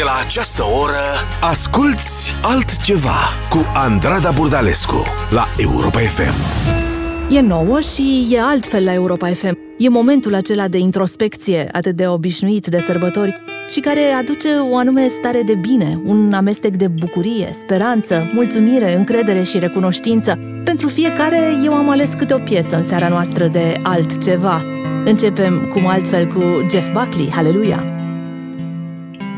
De la această oră, asculți altceva cu Andrada Burdalescu la Europa FM. E nouă și e altfel la Europa FM. E momentul acela de introspecție atât de obișnuit de sărbători și care aduce o anume stare de bine, un amestec de bucurie, speranță, mulțumire, încredere și recunoștință. Pentru fiecare eu am ales câte o piesă în seara noastră de altceva. Începem cum altfel cu Jeff Buckley, Haleluia!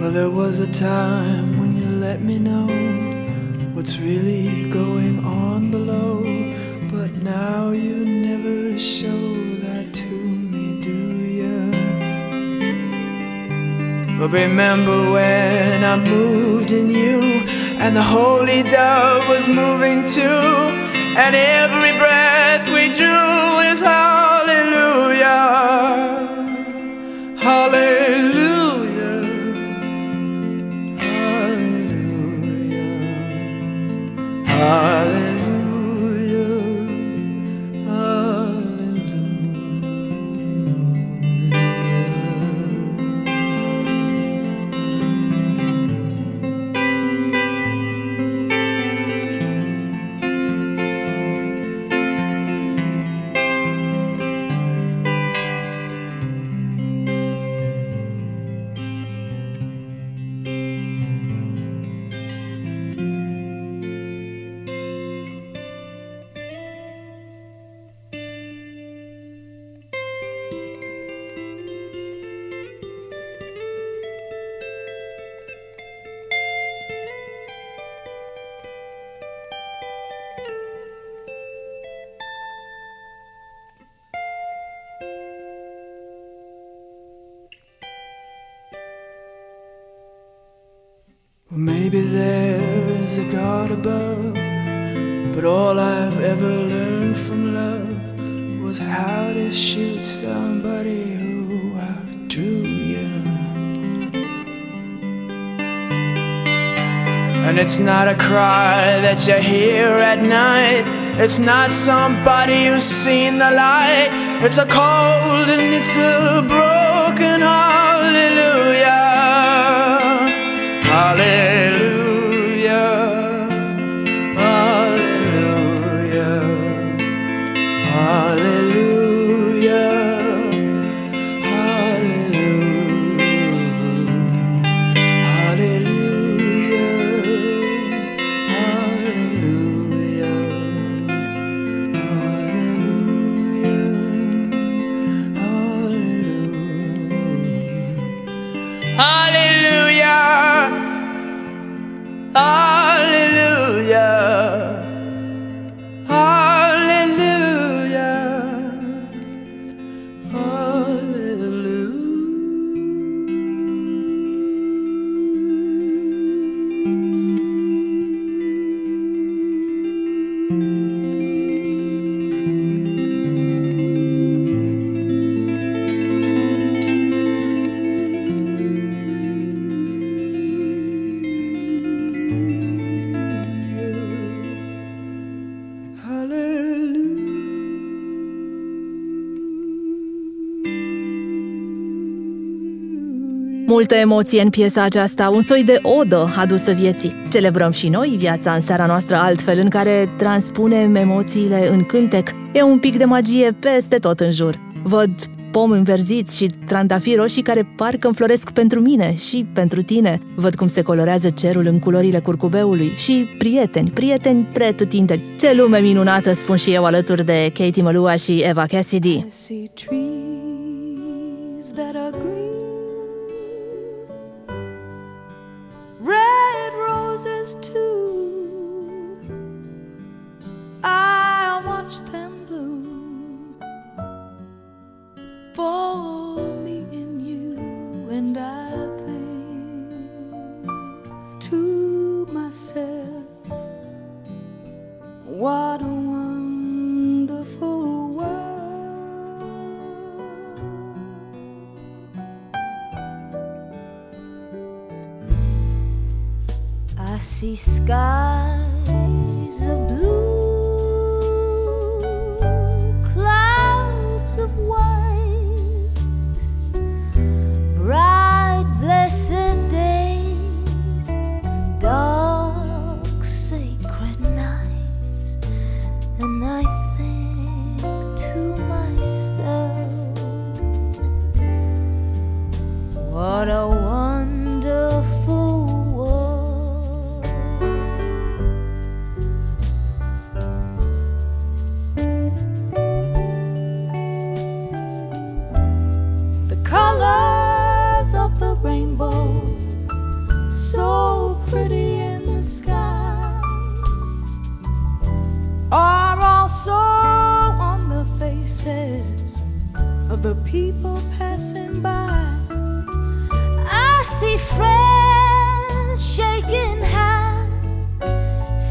Well, there was a time when you let me know what's really going on below, but now you never show that to me, do you? But remember when I moved in you, and the holy dove was moving too, and every breath we drew is hallelujah. Hallelujah. Hallelujah. God above, but all I've ever learned from love was how to shoot somebody who outdrew you. And it's not a cry that you hear at night. It's not somebody who's seen the light. It's a cold and it's a broken hallelujah. Multă emoție în piesa aceasta, un soi de odă adusă vieții. Celebrăm și noi viața în seara noastră altfel, în care transpunem emoțiile în cântec. E un pic de magie peste tot în jur. Văd pom înverziți și trandafiri roșii care parcă înfloresc pentru mine și pentru tine. Văd cum se colorează cerul în culorile curcubeului și prieteni, prieteni pretutindeni. Ce lume minunată, spun și eu alături de Katie Malua și Eva Cassidy. I see trees that are green. Roses too. I watch them bloom for me and you, and I think to myself, what a wonderful see skies of blue, clouds of white, bright, blessed days, dark, sacred nights, and I think to myself, what a the people passing by. I see friends shaking hands,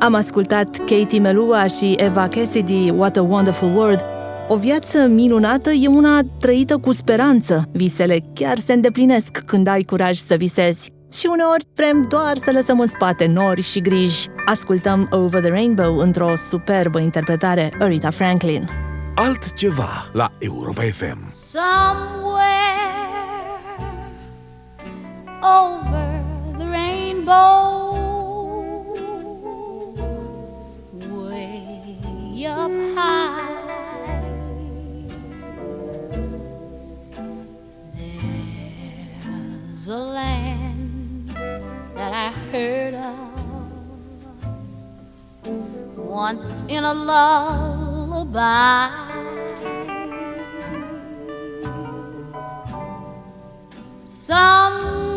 Am ascultat Katie Melua și Eva Cassidy, What a Wonderful World. O viață minunată e una trăită cu speranță. Visele chiar se îndeplinesc când ai curaj să visezi. Și uneori vrem doar să lăsăm în spate nori și griji. Ascultăm Over the Rainbow într-o superbă interpretare Aretha Franklin. Altceva la Europa FM. Somewhere over the rainbow, up high. There's a land that I heard of once in a lullaby. Somewhere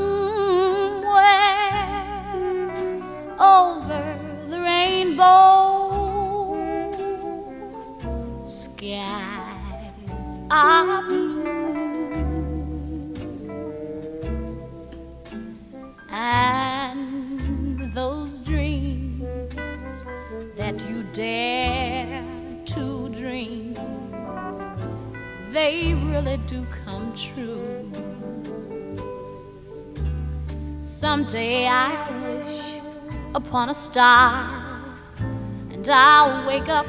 Someday I wish upon a star, and I'll wake up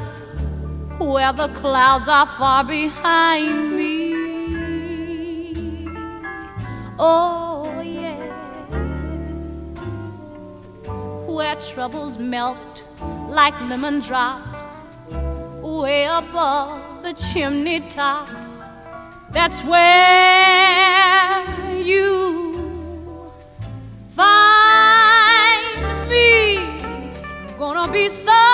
where the clouds are far behind me. Oh, yes, where troubles melt like lemon drops, way above the chimney tops. That's where you ambição.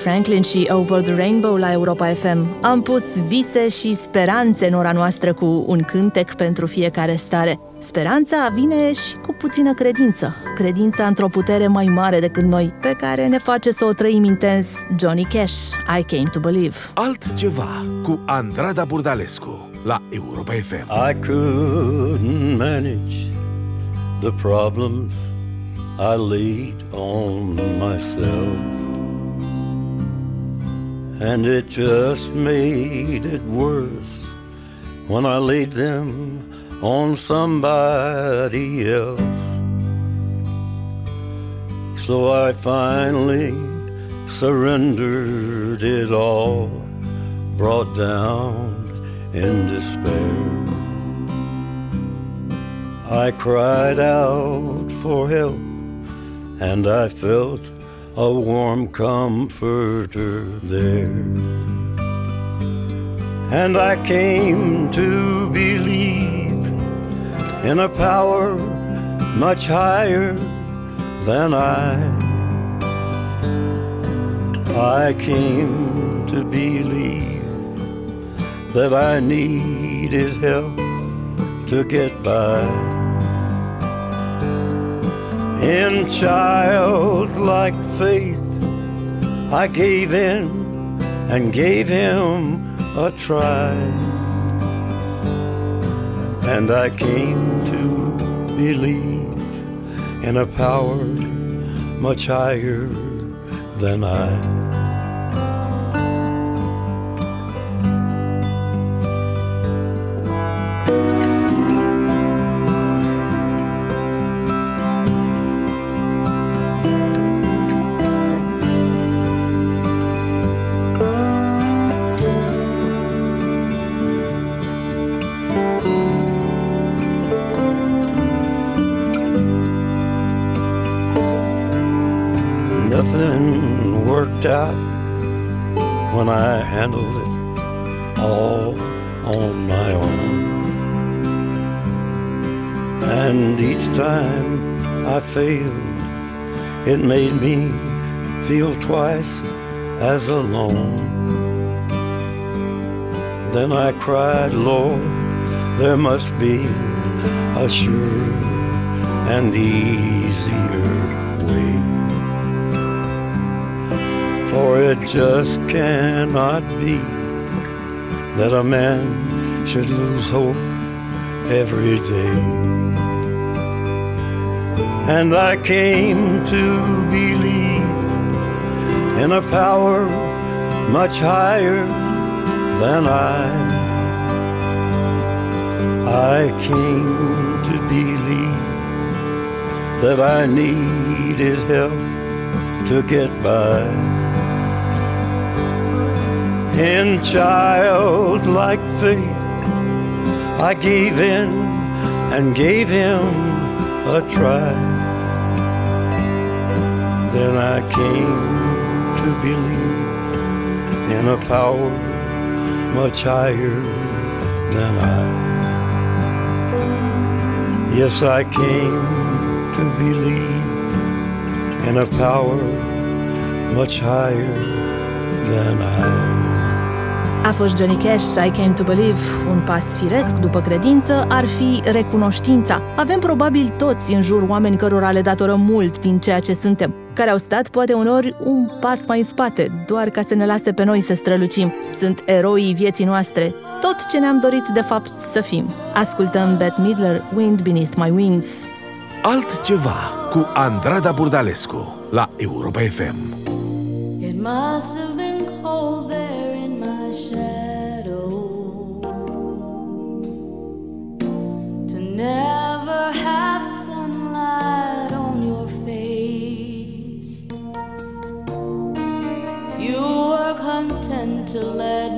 Franklin și Over the Rainbow la Europa FM. Am pus vise și speranțe în ora noastră cu un cântec pentru fiecare stare. Speranța vine și cu puțină credință. Credința într-o putere mai mare decât noi, pe care ne face să o trăim intens Johnny Cash, I Came to Believe. Altceva cu Andrada Burdalescu la Europa FM. I couldn't manage the problems I laid on myself. And it just made it worse when I laid them on somebody else. So I finally surrendered it all, brought down in despair. I cried out for help, and I felt a warm comforter there. And I came to believe in a power much higher than I. I came to believe that I needed help to get by. In childlike faith, I gave in and gave him a try. And I came to believe in a power much higher than I. it made me feel twice as alone. Then I cried, Lord, there must be a sure and easier way. For it just cannot be that a man should lose hope every day. And I came to believe in a power much higher than I. I came to believe that I needed help to get by. In childlike faith, I gave in and gave him a try. Then I came to believe in a power much higher than I. Yes, I came to believe in a power much higher than I. A fost Johnny Cash, I Came to Believe, un pas firesc după credință ar fi recunoștința. Avem probabil toți în jur oameni cărora le datorăm mult din ceea ce suntem, care au stat poate unori un pas mai în spate, doar ca să ne lase pe noi să strălucim. Sunt eroii vieții noastre, tot ce ne-am dorit de fapt să fim. Ascultăm Bette Midler, Wind Beneath My Wings. Altceva cu Andrada Burdalescu la Europa FM. It must have been cold there in my shadow to never to let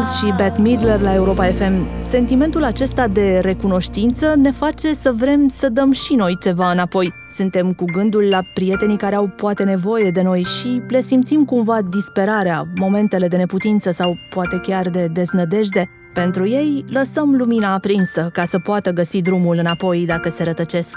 Wings și Bette Midler la Europa FM. Sentimentul acesta de recunoștință ne face să vrem să dăm și noi ceva înapoi. Suntem cu gândul la prietenii care au poate nevoie de noi și le simțim cumva disperarea, momentele de neputință sau poate chiar de deznădejde. Pentru ei, lăsăm lumina aprinsă ca să poată găsi drumul înapoi dacă se rătăcesc.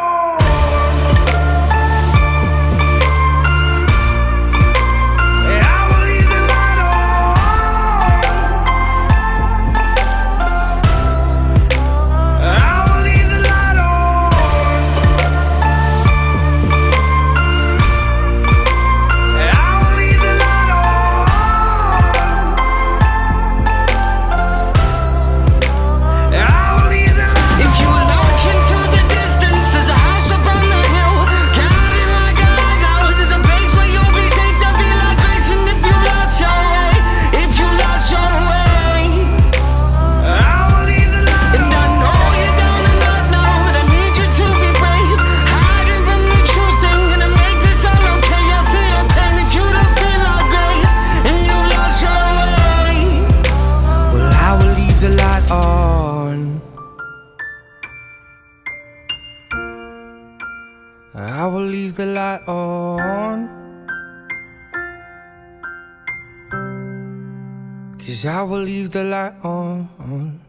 I will leave the light on.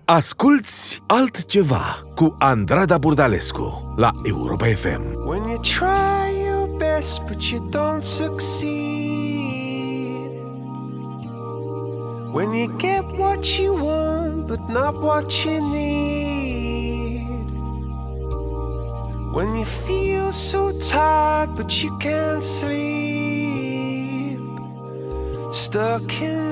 Asculți altceva cu Andrada Burdalescu la Europa FM. When you try your best but you don't succeed. When you get what you want but not what you need. When you feel so tired but you can't sleep. stuck in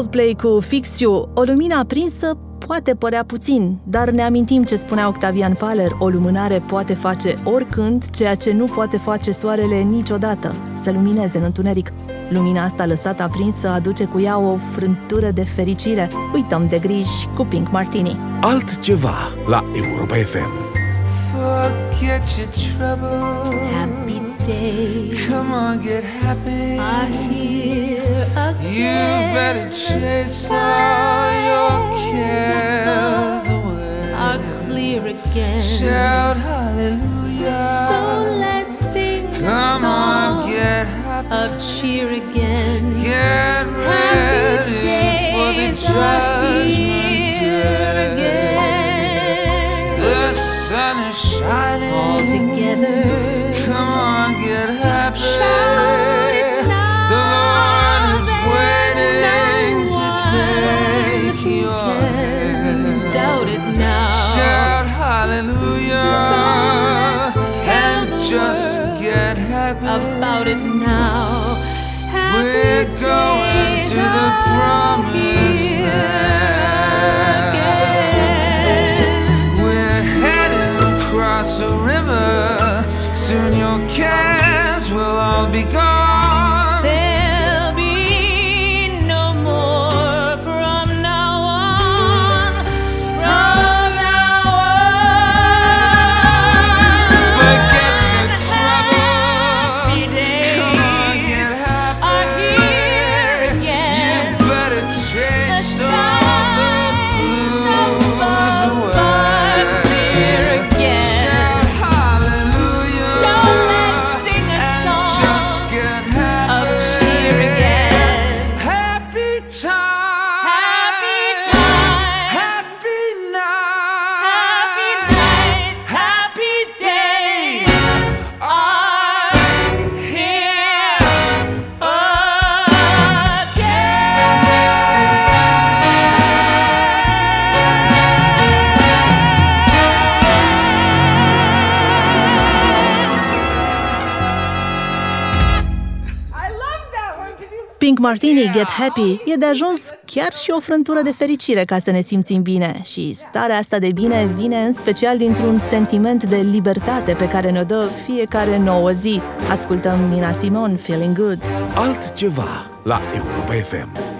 Coldplay cu Fix You, o lumină aprinsă poate părea puțin, dar ne amintim ce spunea Octavian Paler, o lumânare poate face oricând ceea ce nu poate face soarele niciodată, să lumineze în întuneric. Lumina asta lăsată aprinsă aduce cu ea o frântură de fericire. Uităm de griji cu Pink Martini. Altceva la Europa FM. Forget your trouble. Happy days Come on, get happy. Again. You better chase all your cares away. Are clear again. Shout hallelujah. So let's sing a Come on, song get happy. of cheer again. Get Pink Martini, Get Happy, e de ajuns chiar și o frântură de fericire ca să ne simțim bine. Și starea asta de bine vine în special dintr-un sentiment de libertate pe care ne-o dă fiecare nouă zi. Ascultăm Nina Simon, Feeling Good. Altceva la Europa FM.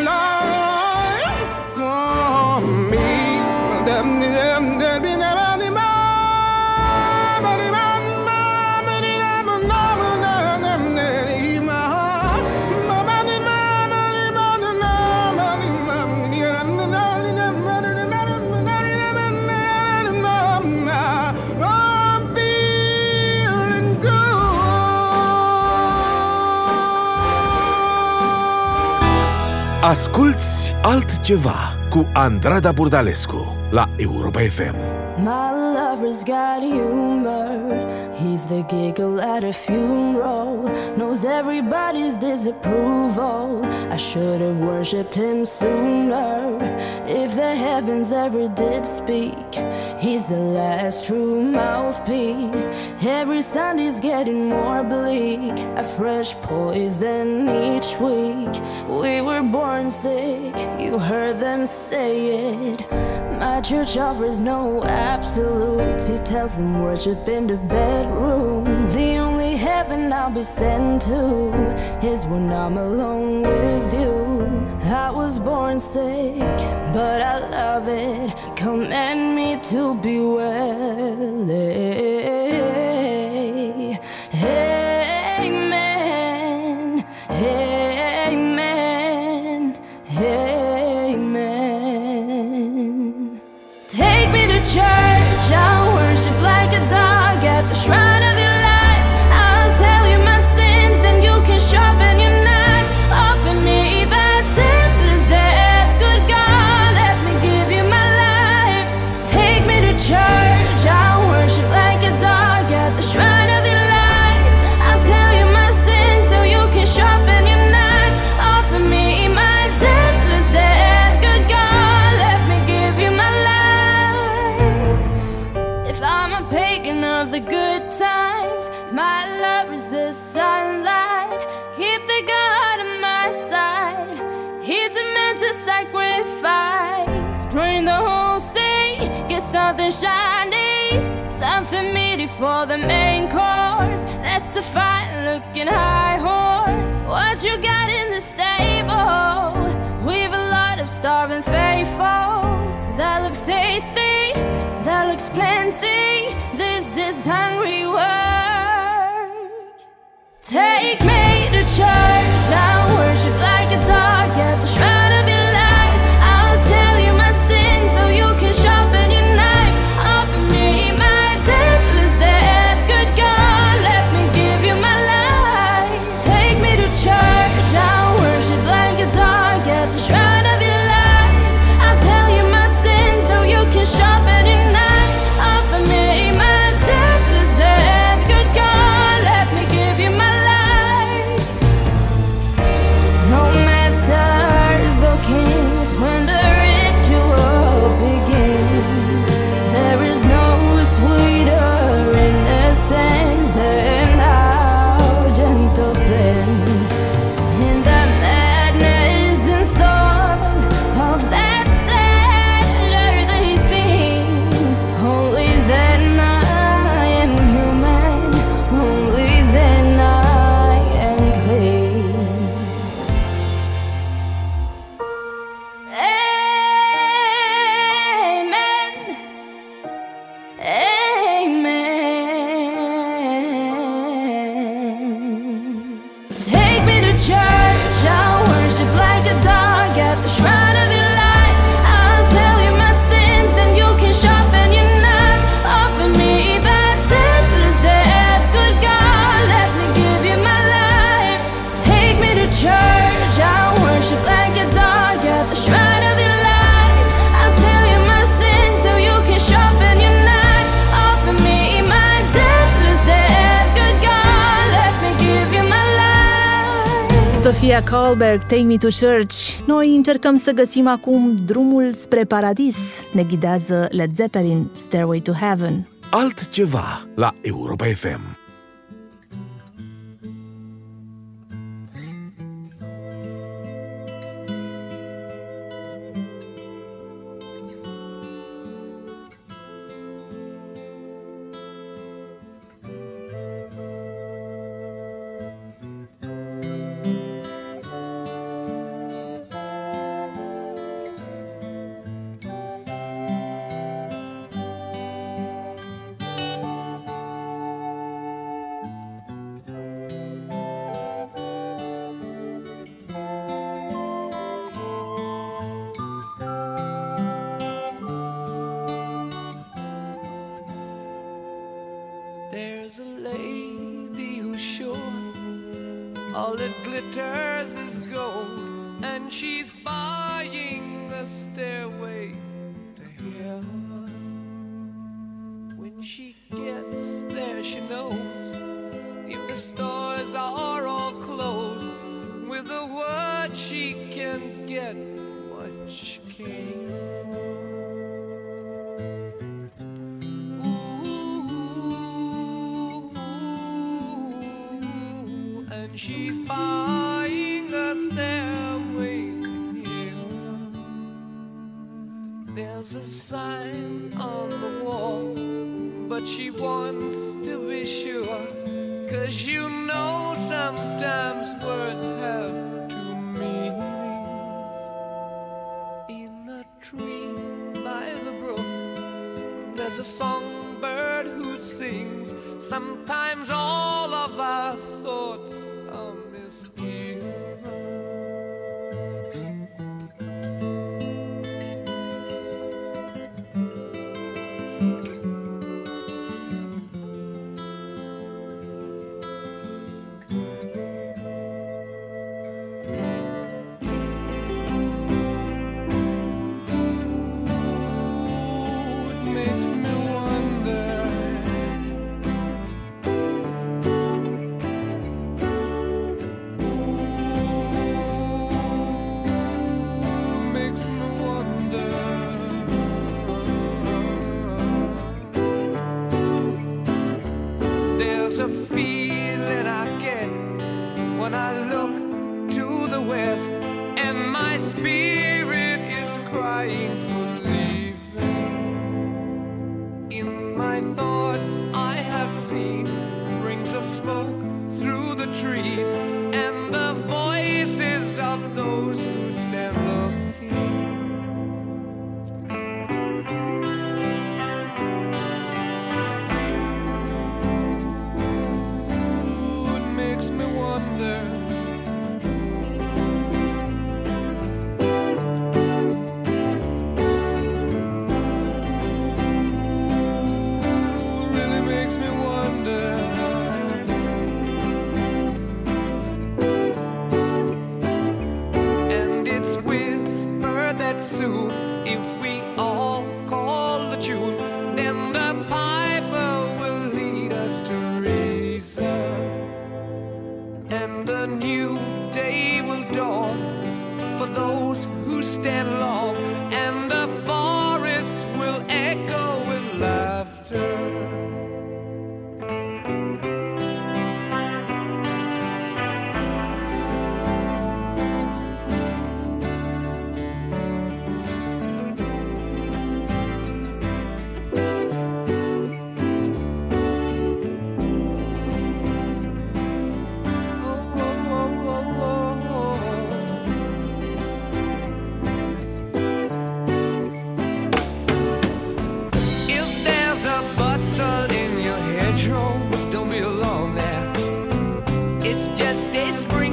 Asculți altceva cu Andrada Burdalescu la Europa FM. My lover's got humor. He's the giggle at a funeral. Knows everybody's disapproval. I should have worshipped him sooner. If the heavens ever did speak, he's the last true mouthpiece. Every Sunday's getting more bleak. A fresh poison each week. We were born sick. You heard them say it. My church offers no absolutes. He tells them worship in the bedroom. The only heaven I'll be sent to is when I'm alone with you. I was born sick, but I love it. Command me to be well. Amen. Amen. Amen. Take me to church. I worship like a dog at the shrine. Shiny, I need something meaty for the main course. That's a fine looking high horse. What you got in the stable? We've a lot of starving faithful. That looks tasty, that looks plenty. This is hungry work. Take me to church, I worship like a dog at the shrine. Goldberg, Take Me to Church. Noi încercăm să găsim acum drumul spre paradis. Ne ghidează Led Zeppelin, Stairway to Heaven. Altceva la Europa FM. all glitters is just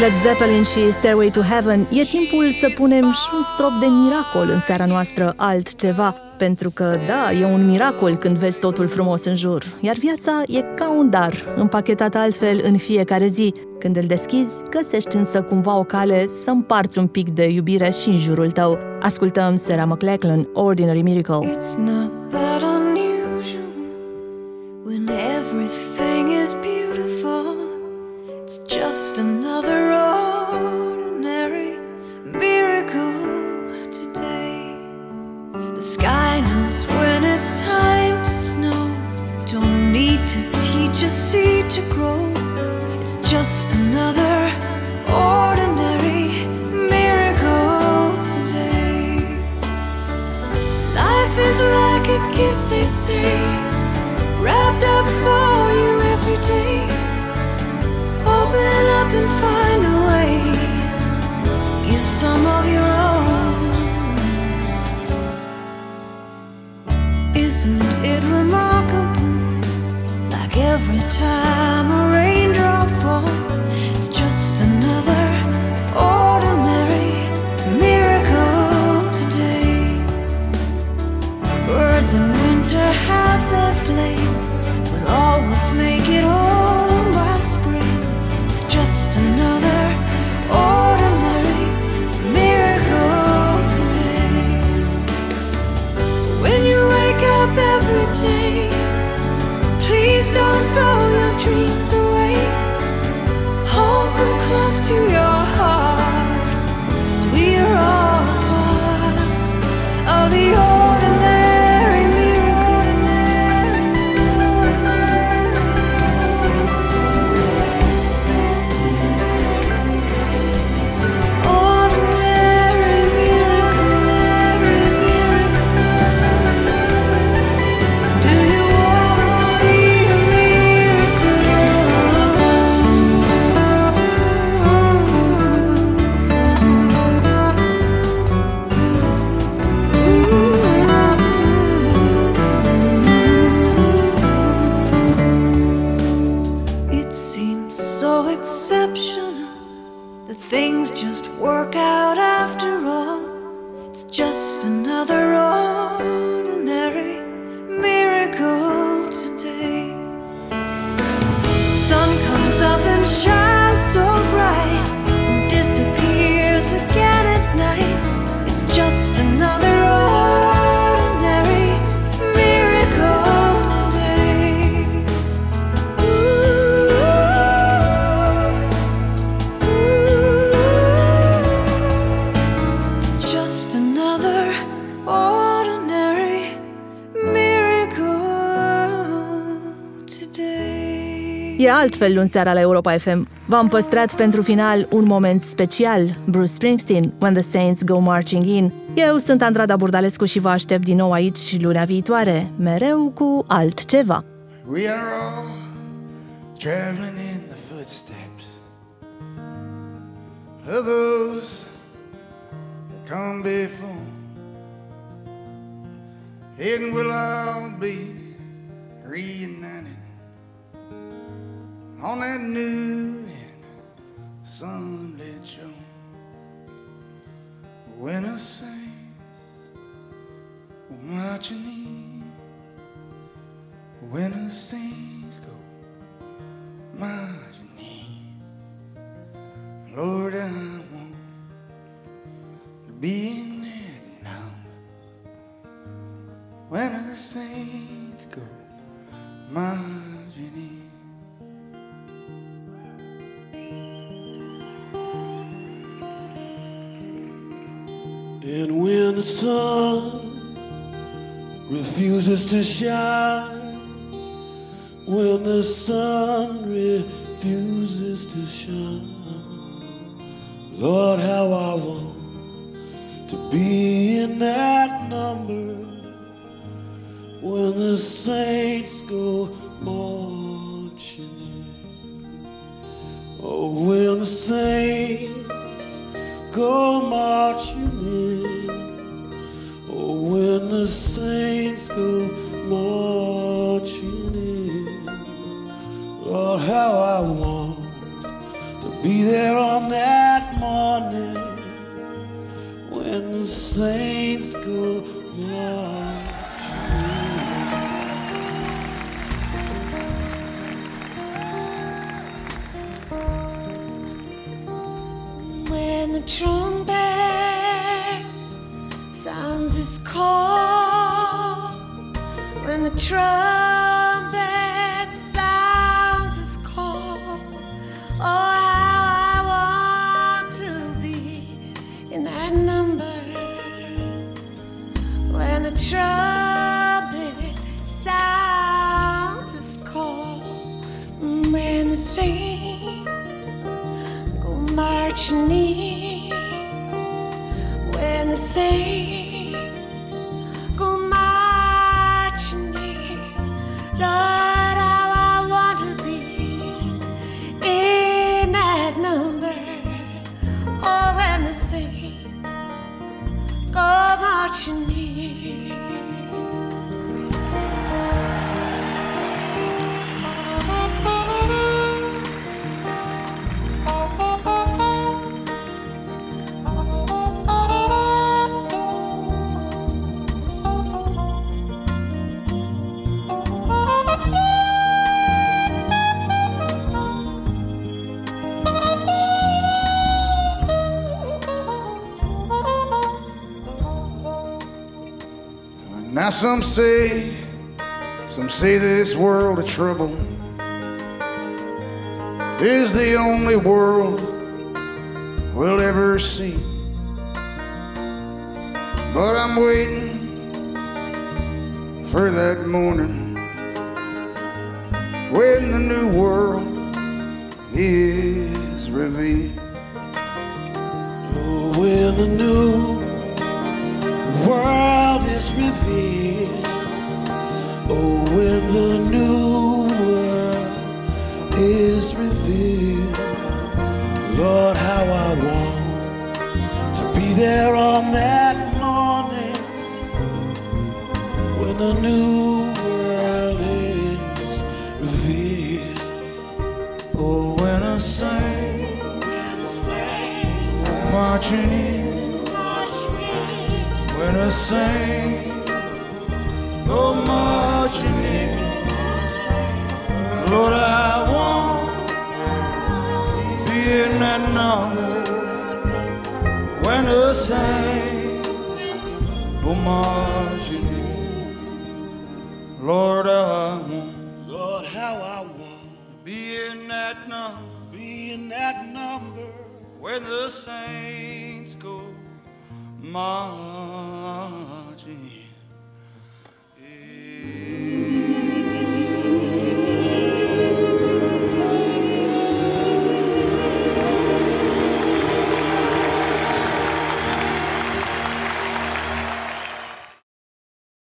Led Zeppelin și Stairway to Heaven, e timpul să punem și un strop de miracol în seara noastră altceva, pentru că, da, e un miracol când vezi totul frumos în jur, iar viața e ca un dar, împachetat altfel în fiecare zi. Când îl deschizi, găsești însă cumva o cale să împarți un pic de iubire și în jurul tău. Ascultăm Sarah McLachlan, Ordinary Miracle. It's not that unusual sky knows when it's time to snow. Don't need to teach a seed to grow. It's just another ordinary miracle today. Life is like a gift, they say, wrapped up for you every day. Open up and find a way to give some of your own. Isn't it remarkable? Like every time a raindrop E altfel luni seara la Europa FM. V-am păstrat pentru final un moment special, Bruce Springsteen, When the Saints Go Marching In. Eu sunt Andrada Burdalescu și vă aștept din nou aici luna viitoare, mereu cu altceva. We are all traveling in the footsteps of those that come before. And we'll all be reunited on that new and sunlit shore. When a saints will marching in when the saints go marching in. Lord, I want to be in that number when the saints go marching in. And when the sun refuses to shine, when the sun refuses to shine, Lord, how I want to be in that number when the saints go marching in. Oh, when the saints go marching in. Oh, when the saints go marching in. Lord, how I want to be there on that morning when the saints go sounds its call, when the trumpet sounds its call, oh, how I want to be in that number. When the trumpet sounds its call, when the saints go marching in some say, some say this world of trouble is the only world we'll ever see. But I'm waiting for that morning when the new world is revealed. Oh, when the new world revealed. Oh, when the new world is revealed. Lord, how I want to be there on that morning when the new world is revealed. Oh, when a saint marching in, when a saints when the same Lord Lord how I want be in that night, be in that number when the saints go marching.